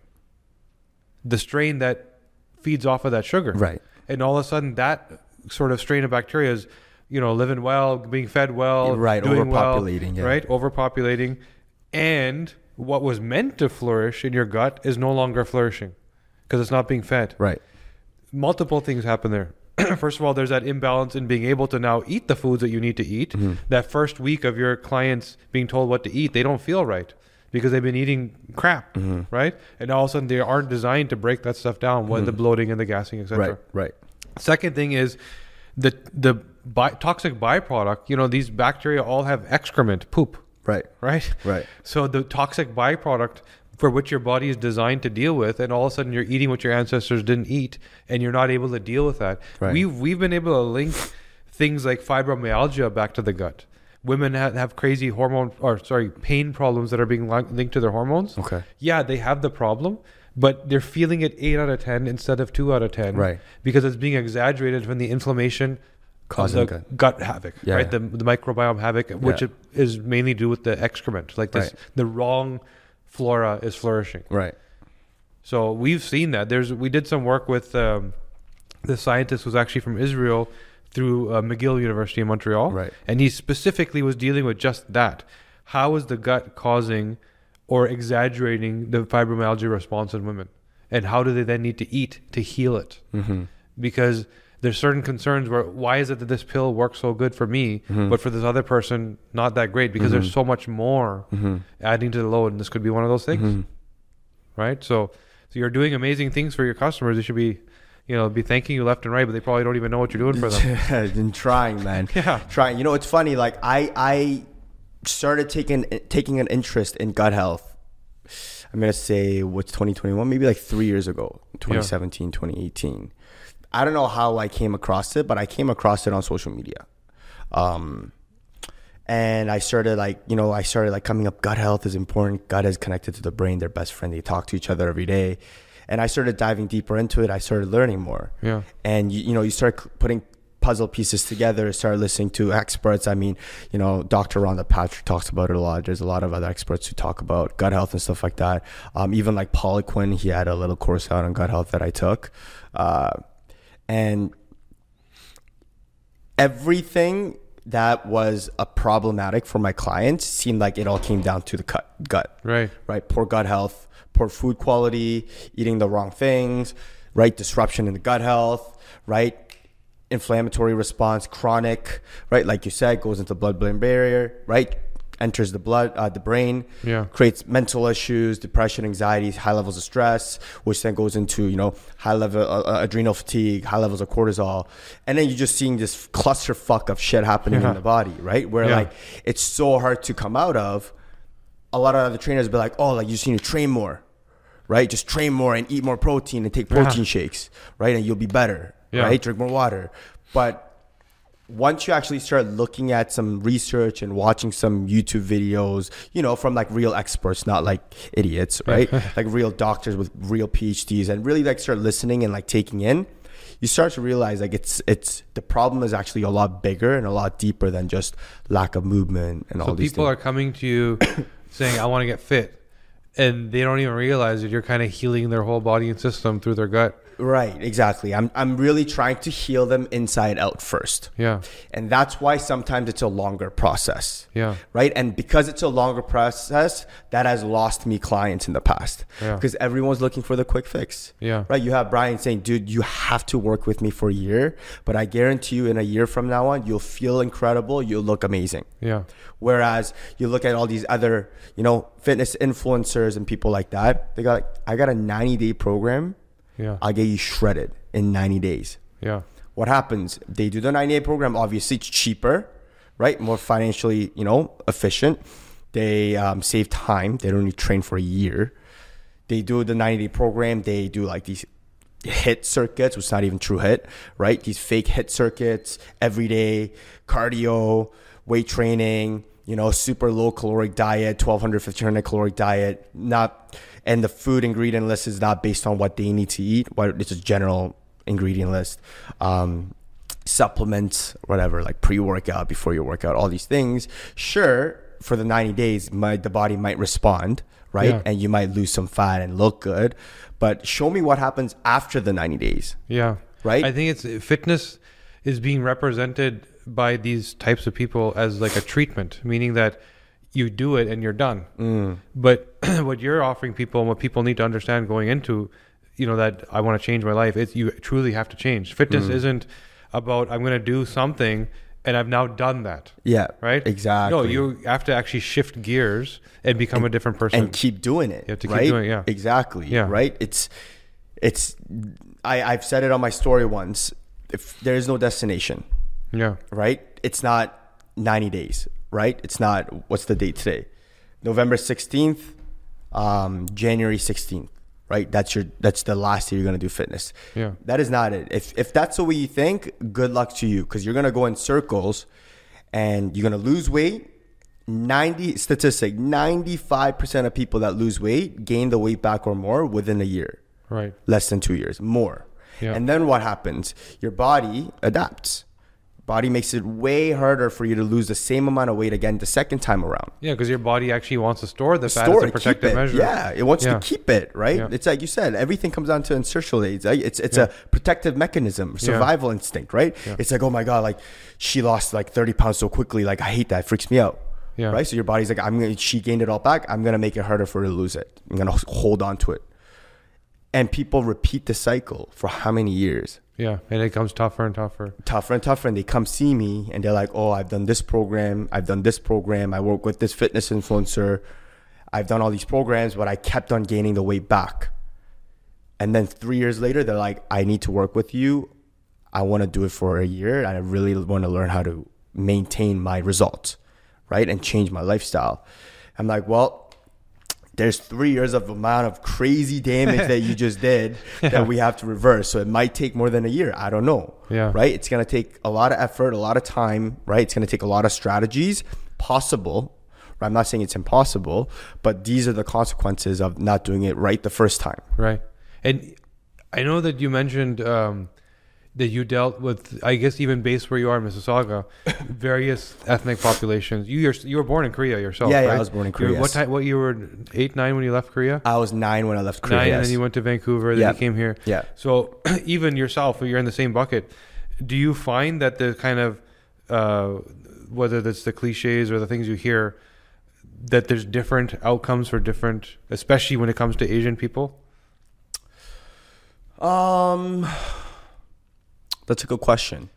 the strain that feeds off of that sugar Right. and all of a sudden that sort of strain of bacteria is you know living well being fed well Right, doing well, overpopulating, yeah. right overpopulating and what was meant to flourish in your gut is no longer flourishing because it's not being fed Right. Multiple things happen there first of all there's that imbalance in being able to now eat the foods that you need to eat Mm-hmm. that first week of your clients being told what to eat they don't feel right because they've been eating crap Mm-hmm. right and all of a sudden they aren't designed to break that stuff down with the bloating and the gassing etc Right. Right. Second thing is the the by, toxic byproduct. You know, these bacteria all have excrement, poop, Right. right? Right. So the toxic byproduct for which your body is designed to deal with, and all of a sudden you're eating what your ancestors didn't eat, and you're not able to deal with that. Right. We've we've been able to link things like fibromyalgia back to the gut. Women have, have crazy hormone or sorry pain problems that are being linked to their hormones. Okay. Yeah, they have the problem, but they're feeling it eight out of ten instead of two out of ten. Right. Because it's being exaggerated from the inflammation Causing gut. gut, havoc, Yeah. right? The, the microbiome havoc, which Yeah. it is mainly due with the excrement. Like this, Right. the wrong flora is flourishing. Right. So we've seen that. There's we did some work with um, the scientist was actually from Israel through uh, McGill University in Montreal, Right. and he specifically was dealing with just that. How is the gut causing or exaggerating the fibromyalgia response in women, and how do they then need to eat to heal it? Mm-hmm. Because there's certain concerns where why is it that this pill works so good for me, Mhm. but for this other person not that great? Because there's Mhm. so much more Mm-hmm. adding to the load, and this could be one of those things Mm-hmm. right? So, so you're doing amazing things for your customers. They should be, you know, be thanking you left and right, but they probably don't even know what you're doing for them. Been trying, man. yeah, Trying. You know, it's funny. Like I, I started taking taking an interest in gut health. I'm gonna say what's 2021, maybe like three years ago, 2017, 2018. I don't know how I came across it, but I came across it on social media. Um, and I started like, you know, I started like coming up. Gut health is important. Gut is connected to the brain. They're best friend. They talk to each other every day. And I started diving deeper into it. I started learning more yeah, and you, you know you start putting puzzle pieces together start listening to experts i mean you know dr rhonda patrick talks about it a lot there's a lot of other experts who talk about gut health and stuff like that um, even like paul quinn he had a little course out on gut health that i took uh, and everything that was a problematic for my clients seemed like it all came down to the gut gut right, right? Poor gut health, poor food quality, eating the wrong things, right? Disruption in the gut health, right? Inflammatory response, chronic, right? Like you said, goes into blood brain barrier, right? Enters the blood, uh, the brain, Yeah. creates mental issues, depression, anxiety, high levels of stress, which then goes into you know high level uh, uh, adrenal fatigue, high levels of cortisol, and then you're just seeing this clusterfuck of shit happening Yeah. in the body, right? Where Yeah. like it's so hard to come out of. A lot of other trainers be like, "Oh, like you just need to train more." Right, just train more and eat more protein and take protein shakes, right? And you'll be better, Yeah. right? Drink more water. But once you actually start looking at some research and watching some YouTube videos, you know, from like real experts, not like idiots, right? like real doctors with real PhDs and really like start listening and like taking in, you start to realize like it's it's the problem is actually a lot bigger and a lot deeper than just lack of movement and So all these So people things. are coming to you saying, "I want to get fit," and they don't even realize that you're kind of healing their whole body and system through their gut. Right, exactly. I'm I'm really trying to heal them inside out first. Yeah, And that's why sometimes it's a longer process. yeah, right? And because it's a longer process, that has lost me clients in the past Yeah. because everyone's looking for the quick fix. yeah, Right, you have Brian saying, "Dude, you have to work with me for a year, but I guarantee you, in a year from now on, you'll feel incredible. You'll look amazing." yeah, Whereas you look at all these other, you know, fitness influencers and people like that, they got, I got a 90 day program. Yeah, I'll get you shredded in 90 days. yeah, What happens? They do the 90 day program. Obviously, it's cheaper, right? More financially, you know, efficient. They um, save time. They don't need to train for a year. They do the 90 day program. They do like these HIIT circuits, which is not even true HIIT, right? These fake HIIT circuits every day, cardio, weight training, you know, super low caloric diet, 1200, 1500 caloric diet, not, and the food ingredient list is not based on what they need to eat, what it's a general ingredient list. Um, supplements, whatever, like pre-workout, before your workout, all these things. Sure, for the 90 days, my, the body might respond, right? Yeah. And you might lose some fat and look good. But show me what happens after the 90 days. yeah. Right? I think it's fitness is being represented by these types of people as like a treatment, meaning that you do it and you're done. Mm. But what you're offering people and what people need to understand going into, you know, that I want to change my life, it's you truly have to change. Fitness Mm. isn't about I'm going to do something and I've now done that, Yeah. right? Exactly. No, you have to actually shift gears and become a different person. and keep doing it. You have to keep doing it, yeah. Exactly. Yeah. Right. It's, it's, I, I've said it on my story once. If there is no destination, yeah, right? It's not 90 days, right? It's not, what's the date today? November 16th, um, January 16th, right? That's your, that's the last day you're going to do fitness. yeah, That is not it. If, if that's the way you think, good luck to you because you're going to go in circles and you're going to lose weight. 90 statistic 95% of people that lose weight gain the weight back or more within a year right. less than two years, more. Yeah. And then what happens? Your body adapts. Body makes it way harder for you to lose the same amount of weight again the second time around. Yeah, because your body actually wants to store the fat Store as a protective measure. Yeah, it wants Yeah. to keep it, right? Yeah. It's like you said, everything comes down to insertional aids. Right? It's it's Yeah. a protective mechanism, survival instinct, right? It's like, oh my god, like she lost like 30 pounds so quickly, like I hate that, it freaks me out. Yeah. Right? So your body's like, I'm gonna she gained it all back, I'm gonna make it harder for her to lose it. I'm gonna hold on to it. And people repeat the cycle for how many years? Yeah, and it comes tougher and tougher. tougher and tougher and they come see me and they're like oh i've done this program i've done this program i work with this fitness influencer i've done all these programs but i kept on gaining the weight back and then three years later they're like i need to work with you i want to do it for a year and i really want to learn how to maintain my results right and change my lifestyle i'm like well there's three years of amount of crazy damage that you just did that we have to reverse. So it might take more than a year. I don't know. Yeah. Right. It's going to take a lot of effort, a lot of time. Right. It's going to take a lot of strategies. Possible. Right? I'm not saying it's impossible, but these are the consequences of not doing it right the first time. Right. And I know that you mentioned um, that you dealt with, I guess, even based where you are in Mississauga, various ethnic populations. You you were born in Korea yourself, Yeah, yeah, I was born in Korea, What yes. time? What you were eight, nine when you left Korea? I was nine when I left Korea. nine, and then you went to Vancouver. Then Yeah. you came here. Yeah. So even yourself, you're in the same bucket. Do you find that the kind of uh, whether that's the cliches or the things you hear, that there's different outcomes for different, especially when it comes to Asian people? Um, that's a good question.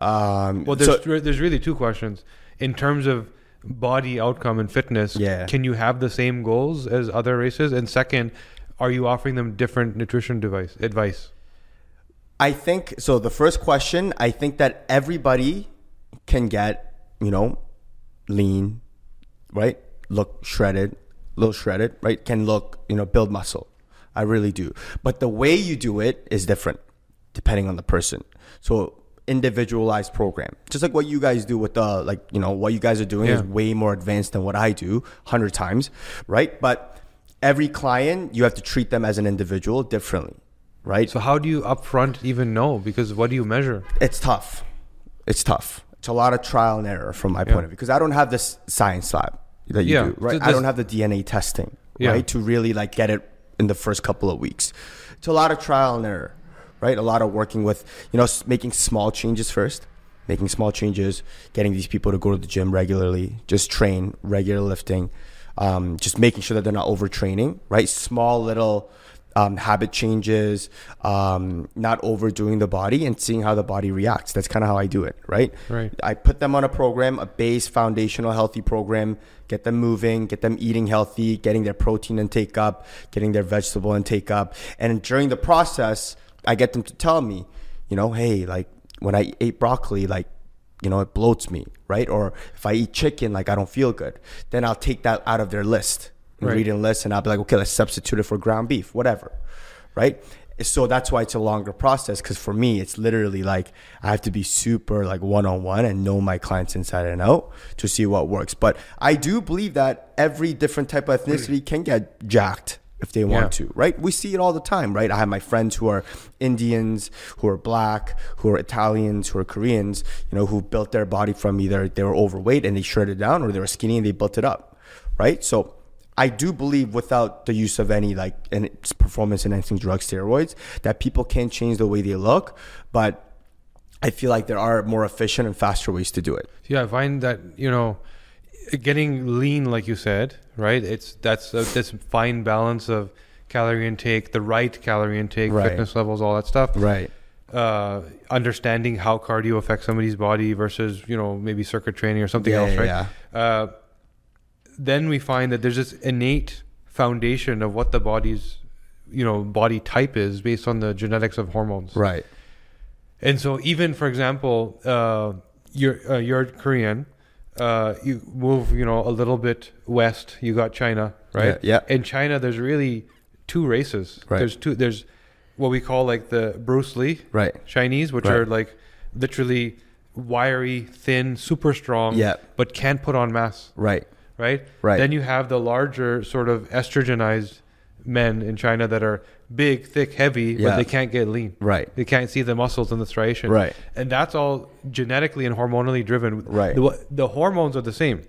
Um, Well, there's re- there's really two questions in terms of body outcome and fitness, Yeah. can you have the same goals as other races? And second, are you offering them different nutrition device advice? I think so. The first question, I think that everybody can get, you know, lean, right? Look shredded, little shredded, right? Can look, you know, build muscle. I really do. But the way you do it is different depending on the person. So individualized program, just like what you guys do with the, like, you know, what you guys are doing is way more advanced than what I do, hundred times, right? But every client, you have to treat them as an individual differently, right? So how do you upfront even know? Because what do you measure? it's tough. It's tough. It's a lot of trial and error from my Yeah. point of view because I don't have this science lab that you Yeah. do, right? Th- I don't have the DNA testing, Yeah. right, to really like get it in the first couple of weeks. It's a lot of trial and error, right? A lot of working with, you know, making small changes first, making small changes, getting these people to go to the gym regularly, just train regular lifting, um, just making sure that they're not overtraining, right? Small little um, habit changes, um, not overdoing the body, and seeing how the body reacts. That's kind of how I do it, right? Right. I put them on a program, a base foundational healthy program, get them moving, get them eating healthy, getting their protein intake up, getting their vegetable intake up. And during the process, I get them to tell me, you know, hey, like when I ate broccoli, like, you know, it bloats me, right? Or if I eat chicken, like I don't feel good. Then I'll take that out of their list, Right. ingredient list, and I'll be like, okay, let's substitute it for ground beef, whatever, right? So that's why it's a longer process because for me, it's literally like I have to be super like one on one and know my clients inside and out to see what works. But I do believe that every different type of ethnicity can get jacked if they want Yeah. to, right? We see it all the time, right? I have my friends who are Indians, who are black, who are Italians, who are Koreans, you know, who built their body from either they were overweight and they shredded down or they were skinny and they built it up, right? So I do believe without the use of any like and it's performance enhancing drugs, steroids, that people can change the way they look, but I feel like there are more efficient and faster ways to do it. Yeah, I find that you know, getting lean, like you said, right? It's that's a, this fine balance of calorie intake, the right calorie intake, Right. fitness levels, all that stuff. Right. Uh, understanding how cardio affects somebody's body versus you know maybe circuit training or something Yeah, else, yeah, right? Uh, then we find that there's this innate foundation of what the body's you know body type is based on the genetics of hormones. Right. And so, even for example, uh, you're uh, you're Korean. Uh, you move, you know, a little bit west. You got China, right? Yeah, yeah. In China, there's really two races. Right. There's two. There's what we call like the Bruce Lee Right. Chinese, which Right. are like literally wiry, thin, super strong, Yeah. but can't put on mass, Right. right? Right. Then you have the larger sort of estrogenized men in China that are big, thick, heavy, Yeah. but they can't get lean. Right. They can't see the muscles and the striation. Right. And that's all genetically and hormonally driven. Right. The, the hormones are the same.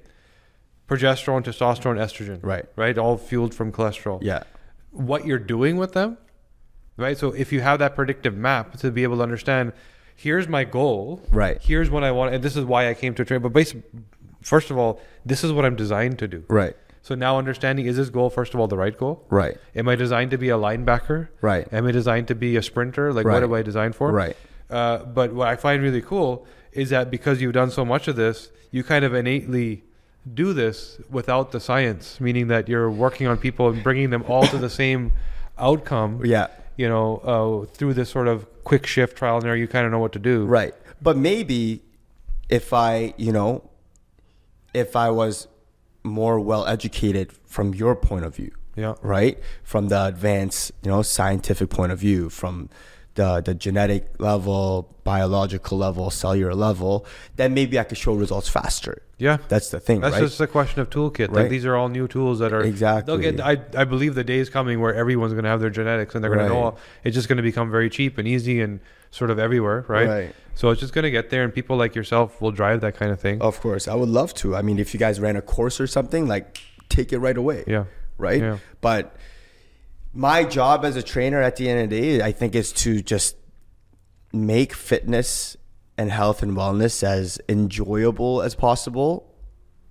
Progesterone, testosterone, estrogen. Right. Right. All fueled from cholesterol. Yeah. What you're doing with them, right? So if you have that predictive map to be able to understand, here's my goal. Right. Here's what I want, and this is why I came to train. But basically, first of all, this is what I'm designed to do. Right. So now understanding is this goal first of all the right goal? Right. Am I designed to be a linebacker? Right. Am I designed to be a sprinter? Like, Right. what am I designed for? Right. Uh, but what I find really cool is that because you've done so much of this, you kind of innately do this without the science, meaning that you're working on people and bringing them all to the same outcome. Yeah. You know, uh, through this sort of quick shift trial and error, you kind of know what to do. Right. But maybe if I, you know, if I was more well educated from your point of view, Yeah. right? From the advanced, you know, scientific point of view, from the the genetic level, biological level, cellular level, then maybe I could show results faster. Yeah. That's the thing, That's right? just a question of toolkit. Like Right. these are all new tools that are Exactly. They'll get. I, I believe the day is coming where everyone's going to have their genetics and they're going Right. to know. It's just going to become very cheap and easy and sort of everywhere, right? Right. So it's just going to get there, and people like yourself will drive that kind of thing. Of course, I would love to. I mean, if you guys ran a course or something, like take it right away. Yeah. Right. Yeah. But my job as a trainer at the end of the day, I think, is to just make fitness and health and wellness as enjoyable as possible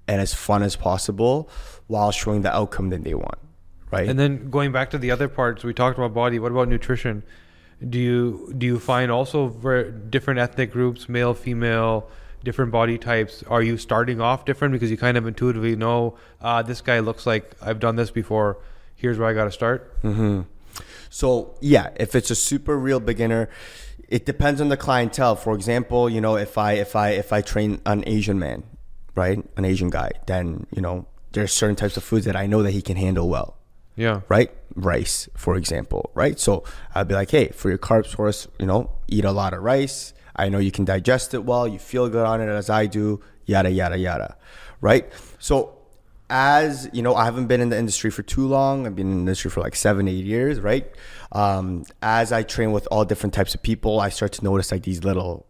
and as fun as possible while showing the outcome that they want. Right. And then going back to the other parts, we talked about body. What about nutrition? Do you do you find also for different ethnic groups, male, female, different body types? Are you starting off different because you kind of intuitively know uh, this guy looks like I've done this before? Here's where I got to start. Mm-hmm. So yeah, if it's a super real beginner, it depends on the clientele. For example, you know, if I if I if I train an Asian man, right, an Asian guy, then you know there's certain types of foods that I know that he can handle well. Yeah. Right? Rice, for example, right? So I'd be like, hey, for your carb source, you know, eat a lot of rice. I know you can digest it well. You feel good on it as I do, yada, yada, yada. Right? So as you know, I haven't been in the industry for too long. I've been in the industry for like seven, eight years, right? Um, as I train with all different types of people, I start to notice like these little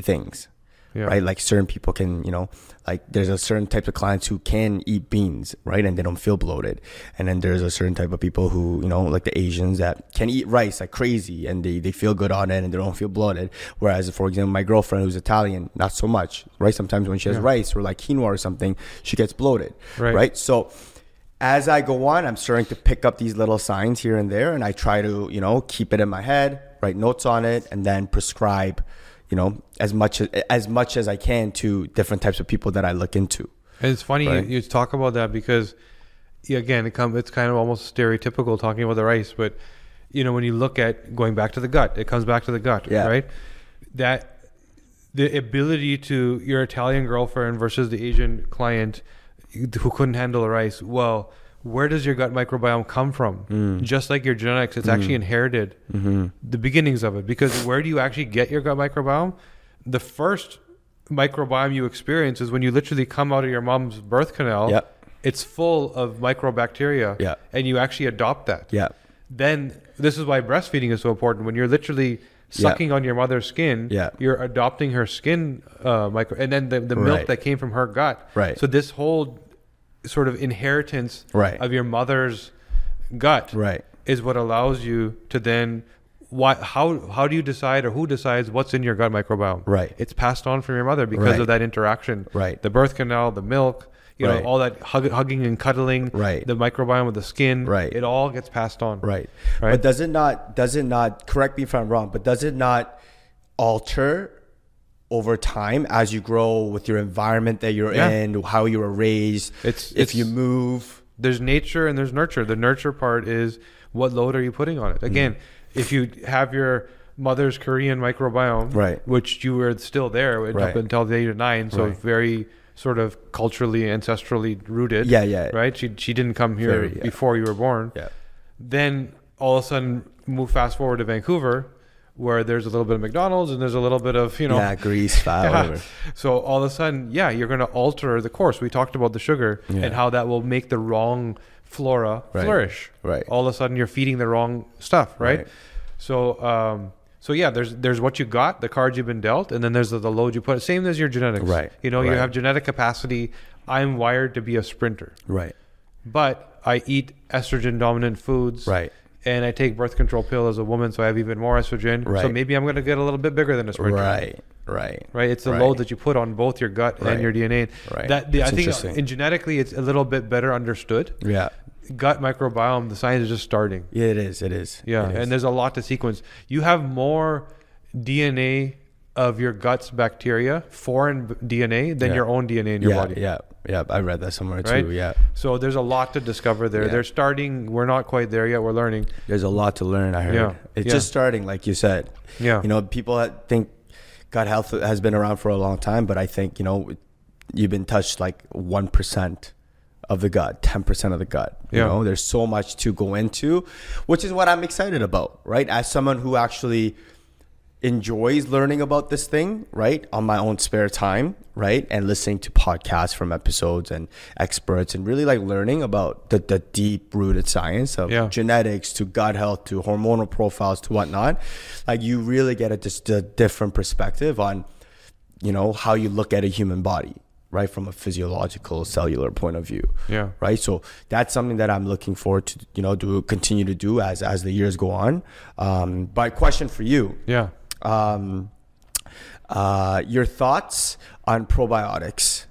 things, yeah. right? Like certain people can, you know, like there's a certain type of clients who can eat beans, right? And they don't feel bloated. And then there's a certain type of people who, you know, like the Asians that can eat rice like crazy and they, they feel good on it and they don't feel bloated. Whereas, for example, my girlfriend who's Italian, not so much, right? Sometimes when she has yeah. rice or like quinoa or something, she gets bloated, right? right? So, as I go on, I'm starting to pick up these little signs here and there, and I try to, you know, keep it in my head, write notes on it, and then prescribe you know, as much as, as much as I can to different types of people that I look into. And it's funny right? you, you, talk about that because, again, it come, it's kind of almost stereotypical talking about the rice, but you know, when you look at going back to the gut, it comes back to the gut, yeah. right? That the ability to your Italian girlfriend versus the Asian client who couldn't handle the rice. Well, where does your gut microbiome come from? Mm. Just like your genetics, it's mm. actually inherited mm-hmm. the beginnings of it. Because where do you actually get your gut microbiome? The first microbiome you experience is when you literally come out of your mom's birth canal. Yep. It's full of microbacteria. Yeah. And you actually adopt that. Yeah. Then this is why breastfeeding is so important. When you're literally sucking yeah. on your mother's skin, yeah. you're adopting her skin uh, micro, and then the, the milk right. that came from her gut. Right. So this whole sort of inheritance right. of your mother's gut right. is what allows you to then why how how do you decide or who decides what's in your gut microbiome right it's passed on from your mother because right. of that interaction right the birth canal the milk you right. know all that hug, hugging and cuddling right the microbiome of the skin right it all gets passed on right right but does it not does it not correct me if i'm wrong but does it not alter over time as you grow with your environment that you're yeah. in, how you were raised. It's if it's, you move. There's nature and there's nurture. The nurture part is what load are you putting on it? Mm. Again, mm. If you have your mother's Korean microbiome, right, which you were still there right. up until the age of nine, so right. very sort of culturally ancestrally rooted. Yeah, yeah. Right. She she didn't come here very, yeah. before you were born. Yeah. Then all of a sudden, move fast forward to Vancouver where there's a little bit of McDonald's and there's a little bit of you know yeah grease fat yeah. so all of a sudden yeah you're going to alter the course we talked about the sugar yeah. and how that will make the wrong flora right. flourish right all of a sudden you're feeding the wrong stuff right, right. so um so yeah there's there's what you got the cards you've been dealt and then there's the, the load you put same as your genetics right you know right. you have genetic capacity i'm wired to be a sprinter right but i eat estrogen dominant foods right and I take birth control pill as a woman, so I have even more estrogen. Right. So maybe I'm going to get a little bit bigger than a sprinter. Right. Right. Right. It's the right. load that you put on both your gut right. and your DNA. Right. That the, I think uh, in genetically, it's a little bit better understood. Yeah. Gut microbiome, the science is just starting. Yeah, it is. It is. Yeah, it is. and there's a lot to sequence. You have more DNA of your gut's bacteria, foreign DNA, than yeah. your own DNA in your yeah, body. Yeah, yeah, I read that somewhere right? too. Yeah. So there's a lot to discover there. Yeah. They're starting. We're not quite there yet. We're learning. There's a lot to learn. I heard. Yeah. It's just starting, like you said. Yeah. You know, people think gut health has been around for a long time, but I think you know, you've been touched like one percent of the gut, 10% of the gut. You yeah. know, there's so much to go into, which is what I'm excited about, right? As someone who actually enjoys learning about this thing, right, on my own spare time, right, and listening to podcasts from episodes and experts and really like learning about the, the deep rooted science of yeah. genetics to gut health to hormonal profiles to whatnot. Like you really get a just a different perspective on, you know, how you look at a human body. Right from a physiological cellular point of view, yeah. Right, so that's something that I'm looking forward to, you know, to continue to do as as the years go on. Um, but question for you, yeah, um, uh, your thoughts on probiotics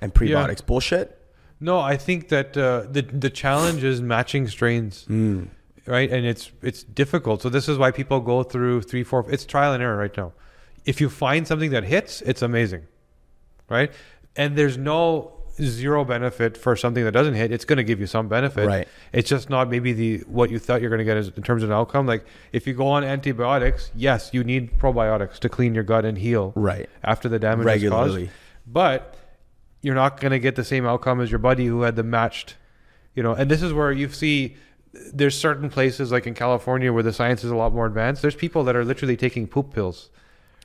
and prebiotics. Yeah. Bullshit. No, I think that uh, the the challenge is matching strains, mm. right? And it's it's difficult. So this is why people go through three, four. It's trial and error right now. If you find something that hits, it's amazing, right? And there's no zero benefit for something that doesn't hit. It's going to give you some benefit. Right. It's just not maybe the what you thought you're going to get as, in terms of an outcome. Like if you go on antibiotics, yes, you need probiotics to clean your gut and heal Right. after the damage is Regularly. caused. But you're not going to get the same outcome as your buddy who had the matched, you know. And this is where you see there's certain places like in California where the science is a lot more advanced. There's people that are literally taking poop pills.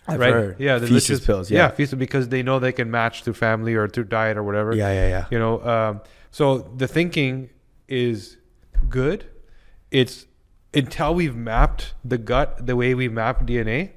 I've right? heard. Yeah, the Feces pills. Yeah, Yeah. feces because they know they can match through family or through diet or whatever. Yeah. Yeah. Yeah. You know, um, so the thinking is good. It's until we've mapped the gut the way we map DNA,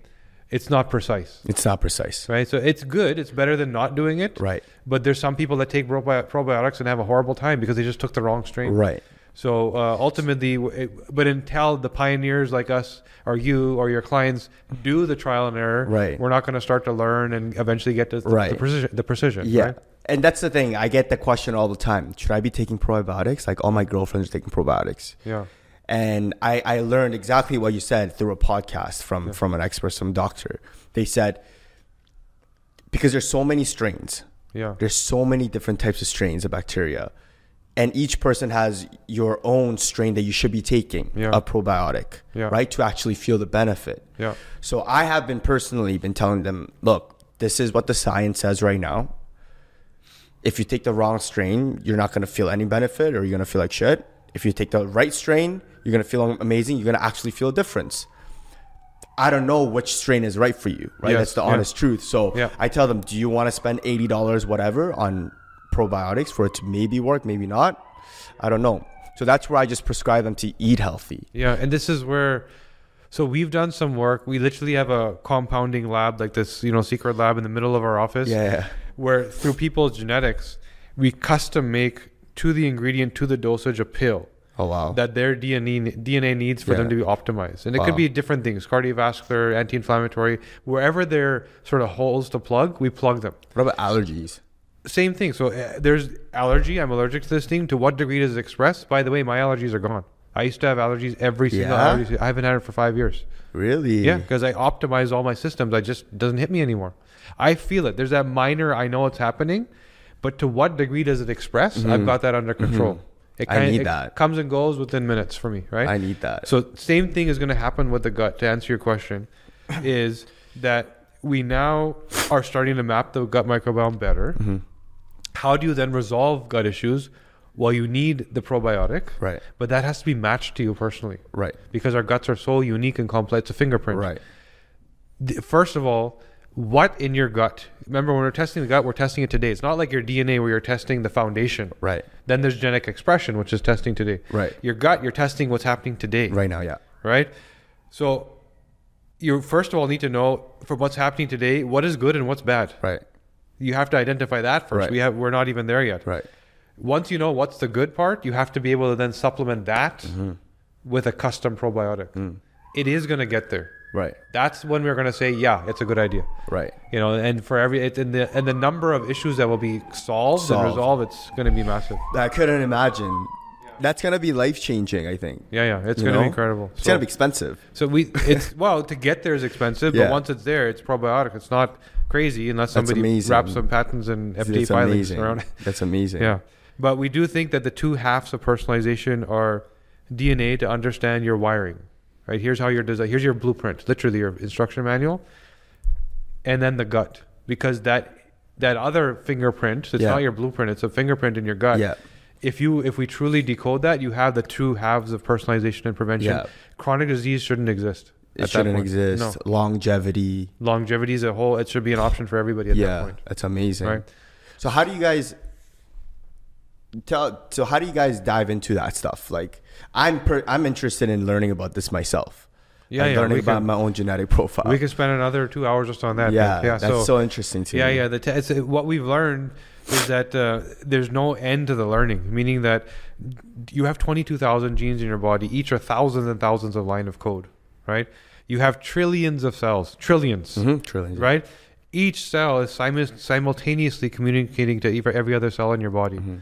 it's not precise, It's not precise. right? So it's good. It's better than not doing it. Right. But there's some people that take probi- probiotics and have a horrible time because they just took the wrong strain. Right. So uh, ultimately, it, but until the pioneers like us or you or your clients do the trial and error, Right. we're not going to start to learn and eventually get to the, Right. the precision. The precision Yeah. right? And that's the thing. I get the question all the time. Should I be taking probiotics? Like all my girlfriends are taking probiotics. Yeah. And I, I learned exactly what you said through a podcast from, from an expert, some doctor. They said, because there's so many strains, Yeah. there's so many different types of strains of bacteria. And each person has your own strain that you should be taking Yeah. a probiotic, Yeah. right? To actually feel the benefit. Yeah. So I have been personally been telling them, look, this is what the science says right now. If you take the wrong strain, you're not going to feel any benefit or you're going to feel like shit. If you take the right strain, you're going to feel amazing. You're going to actually feel a difference. I don't know which strain is right for you, right? Yes, That's the yeah. honest truth. So Yeah. I tell them, do you want to spend $80 whatever on probiotics for it to maybe work, maybe not? I don't know. So that's where I just prescribe them to eat healthy. Yeah, and this is where so we've done some work. We literally have a compounding lab like this, you know, secret lab in the middle of our office Yeah. where through people's genetics, we custom make to the ingredient to the dosage a pill Oh, wow. that their DNA DNA needs for them to be optimized. And it Wow. could be different things, cardiovascular, anti-inflammatory, wherever they're sort of holes to plug, we plug them. what about allergies? Same thing. So uh, there's allergy. I'm allergic to this thing. To what degree does it express? By the way, my allergies are gone. I used to have allergies every single Yeah? allergy. I haven't had it for five years. Really? Yeah, because I optimize all my systems. I just doesn't hit me anymore. I feel it. There's that minor. I know it's happening, but to what degree does it express? I've got that under control. It Mm-hmm. I kinda- need it that. Comes and goes within minutes for me. Right. I need that. So same thing is going to happen with the gut. To answer your question, is that we now are starting to map the gut microbiome better. Mm-hmm. How do you then resolve gut issues? Well, you need the probiotic, Right. But that has to be matched to you personally, Right. Because our guts are so unique and complex. It's a fingerprint, Right. The- First of all, what in your gut? Remember, when we're testing the gut, we're testing it today. It's not like your DNA where you're testing the foundation. Right. Then there's genetic expression, which is testing today. Right. Your gut, you're testing what's happening today Right now, yeah. right? So you first of all need to know for what's happening today, what is good and what's bad. Right. You have to identify that first. Right. We have we're not even there yet. Right. Once you know what's the good part, you have to be able to then supplement that Mm-hmm. with a custom probiotic. Mm. It is going to get there. Right. That's when we're going to say, yeah, it's a good idea. Right. You know, and for every it, and the and the number of issues that will be solved, Solved. and resolved, it's going to be massive. I couldn't imagine. That's gonna be life changing. I think. Yeah, yeah, it's You going to know? be incredible. It's So- gonna be expensive. So we, it's well to get there is expensive, Yeah. but once it's there, it's probiotic. It's not crazy unless somebody wraps some patents and FDA That's filings amazing. around. it. That's amazing. Yeah, but we do think that the two halves of personalization are DNA to understand your wiring. Right here's how your design. Here's your blueprint, literally your instruction manual, and then the gut because that that other fingerprint. It's Yeah. not your blueprint. It's a fingerprint in your gut. Yeah. If you if we truly decode that, you have the two halves of personalization and prevention. Yeah. Chronic disease shouldn't exist. It shouldn't exist. No. Longevity. Longevity as a whole, it should be an option for everybody at that Yeah. point. That's amazing. Right. So how do you guys tell? So how do you guys dive into that stuff? Like, I'm per, I'm interested in learning about this myself. Yeah, yeah. learning about can, my own genetic profile. we could spend another two hours just on that. yeah, yeah. that's so, So, interesting to yeah, me. yeah. The te- it's, what we've learned is that uh, there's no end to the learning, meaning that you have 22,000 genes in your body. Each are thousands and thousands of line of code, right? You have trillions of cells, 1000000000000s Mhm, trillions. right? Each cell is simu- simultaneously communicating to every other cell in your body. Mm-hmm.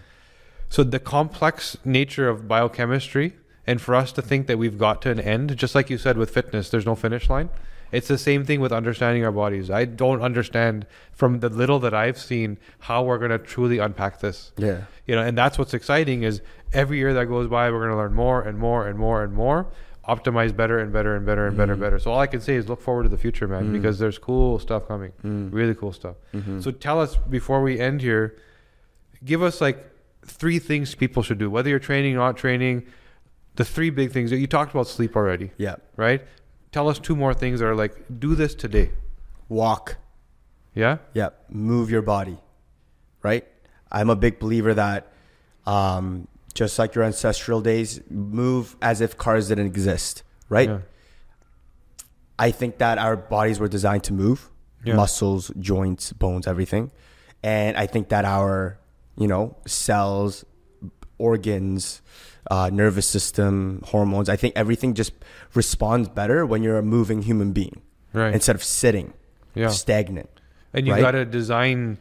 So the complex nature of biochemistry, and for us to think that we've got to an end, just like you said with fitness, there's no finish line. It's the same thing with understanding our bodies. I don't understand from the little that I've seen how we're going to truly unpack this. Yeah. You know, and that's what's exciting is every year that goes by, we're going to learn more and more and more and more, optimize better and better and better and better and mm. better. So all I can say is look forward to the future, man, mm. because there's cool stuff coming, mm. really cool stuff. Mm-hmm. So tell us before we end here, give us like three things people should do, whether you're training, or not training. The three big things that you talked about sleep already, Yeah. right? Tell us two more things that are like do this today. Walk. Yeah. Yeah, move your body, right? I'm a big believer that um, just like your ancestral days, move as if cars didn't exist, right? Yeah. I think that our bodies were designed to move, Yeah. muscles, joints, bones, everything, and I think that our, you know, cells, organs, uh, nervous system, hormones, I think everything just responds better when you're a moving human being Right. instead of sitting, yeah. stagnant. And you right? got to design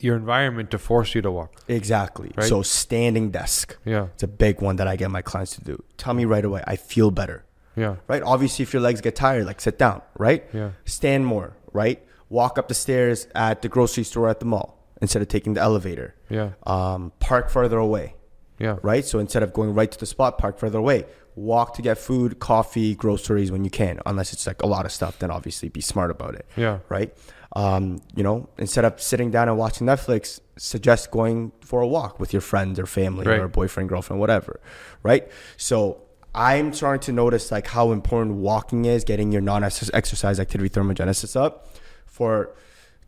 your environment to force you to walk. Exactly. Right. So standing desk. Yeah. It's a big one that I get my clients to do. Tell me right away, I feel better. Yeah. Right? Obviously, if your legs get tired, like sit down, right? Yeah. Stand more, right? Walk up the stairs at the grocery store at the mall instead of taking the elevator. Yeah. Um, park further away, Yeah. right? So instead of going right to the spot, park further away. Walk to get food, coffee, groceries when you can. Unless it's like a lot of stuff, then obviously be smart about it Yeah. right? Um, you know, instead of sitting down and watching Netflix, suggest going for a walk with your friends or family Right. or boyfriend, girlfriend, whatever, right? So I'm starting to notice like how important walking is, getting your non-exercise activity thermogenesis up for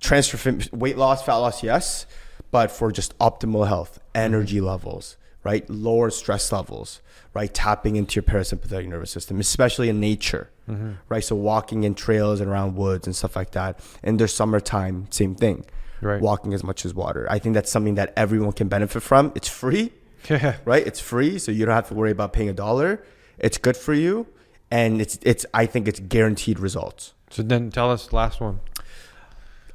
transfer weight loss, fat loss, yes, but for just optimal health, energy levels, right? Lower stress levels, right? Tapping into your parasympathetic nervous system, especially in nature, right? So walking in trails and around woods and stuff like that. In the summertime, same thing. Right. Walking as much as water. I think that's something that everyone can benefit from. It's free, Yeah. right? It's free, so you don't have to worry about paying a dollar. It's good for you, and it's it's. I think it's guaranteed results. So then tell us last one.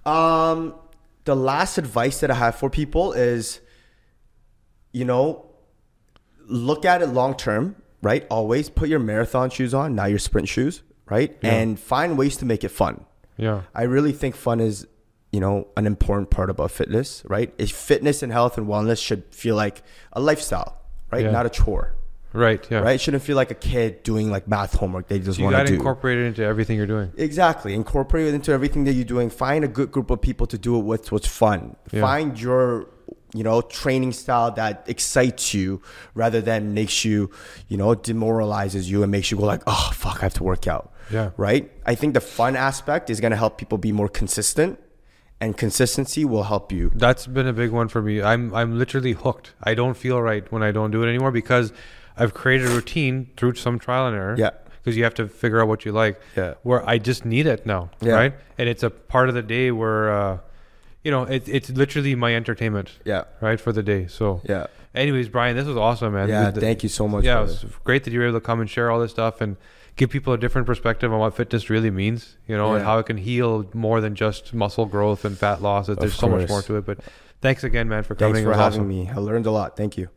Um, the last advice that I have for people is, you know, look at it long term, right? Always put your marathon shoes on, not your sprint shoes, right? Yeah. And find ways to make it fun. Yeah. I really think fun is, you know, an important part about fitness, right? If fitness and health and wellness should feel like a lifestyle, right? Yeah. Not a chore, Right. Yeah. right? It shouldn't feel like a kid doing like math homework they just want got to to do. incorporate it into everything you're doing. Exactly. Incorporate it into everything that you're doing. Find a good group of people to do it with what's fun. Yeah. Find your, you know, training style that excites you rather than makes you, you know, demoralizes you and makes you go like, oh, fuck, I have to work out. Yeah. Right? I think the fun aspect is going to help people be more consistent and consistency will help you. That's been a big one for me. I'm I'm literally hooked. I don't feel right when I don't do it anymore because I've created a routine through some trial and error. Yeah. Because you have to figure out what you like. Yeah. Where I just need it now. Yeah. Right. And it's a part of the day where, uh, you know, it, it's literally my entertainment. Yeah. Right for the day. So. Yeah. Anyways, Brian, this was awesome, man. Yeah. The- Thank you so much. yeah, it was great that you were able to come and share all this stuff and give people a different perspective on what fitness really means, you know, and how it can heal more than just muscle growth and fat loss. There's so much more to it. But thanks again, man, for coming. Thanks for having awesome. me. I learned a lot. Thank you.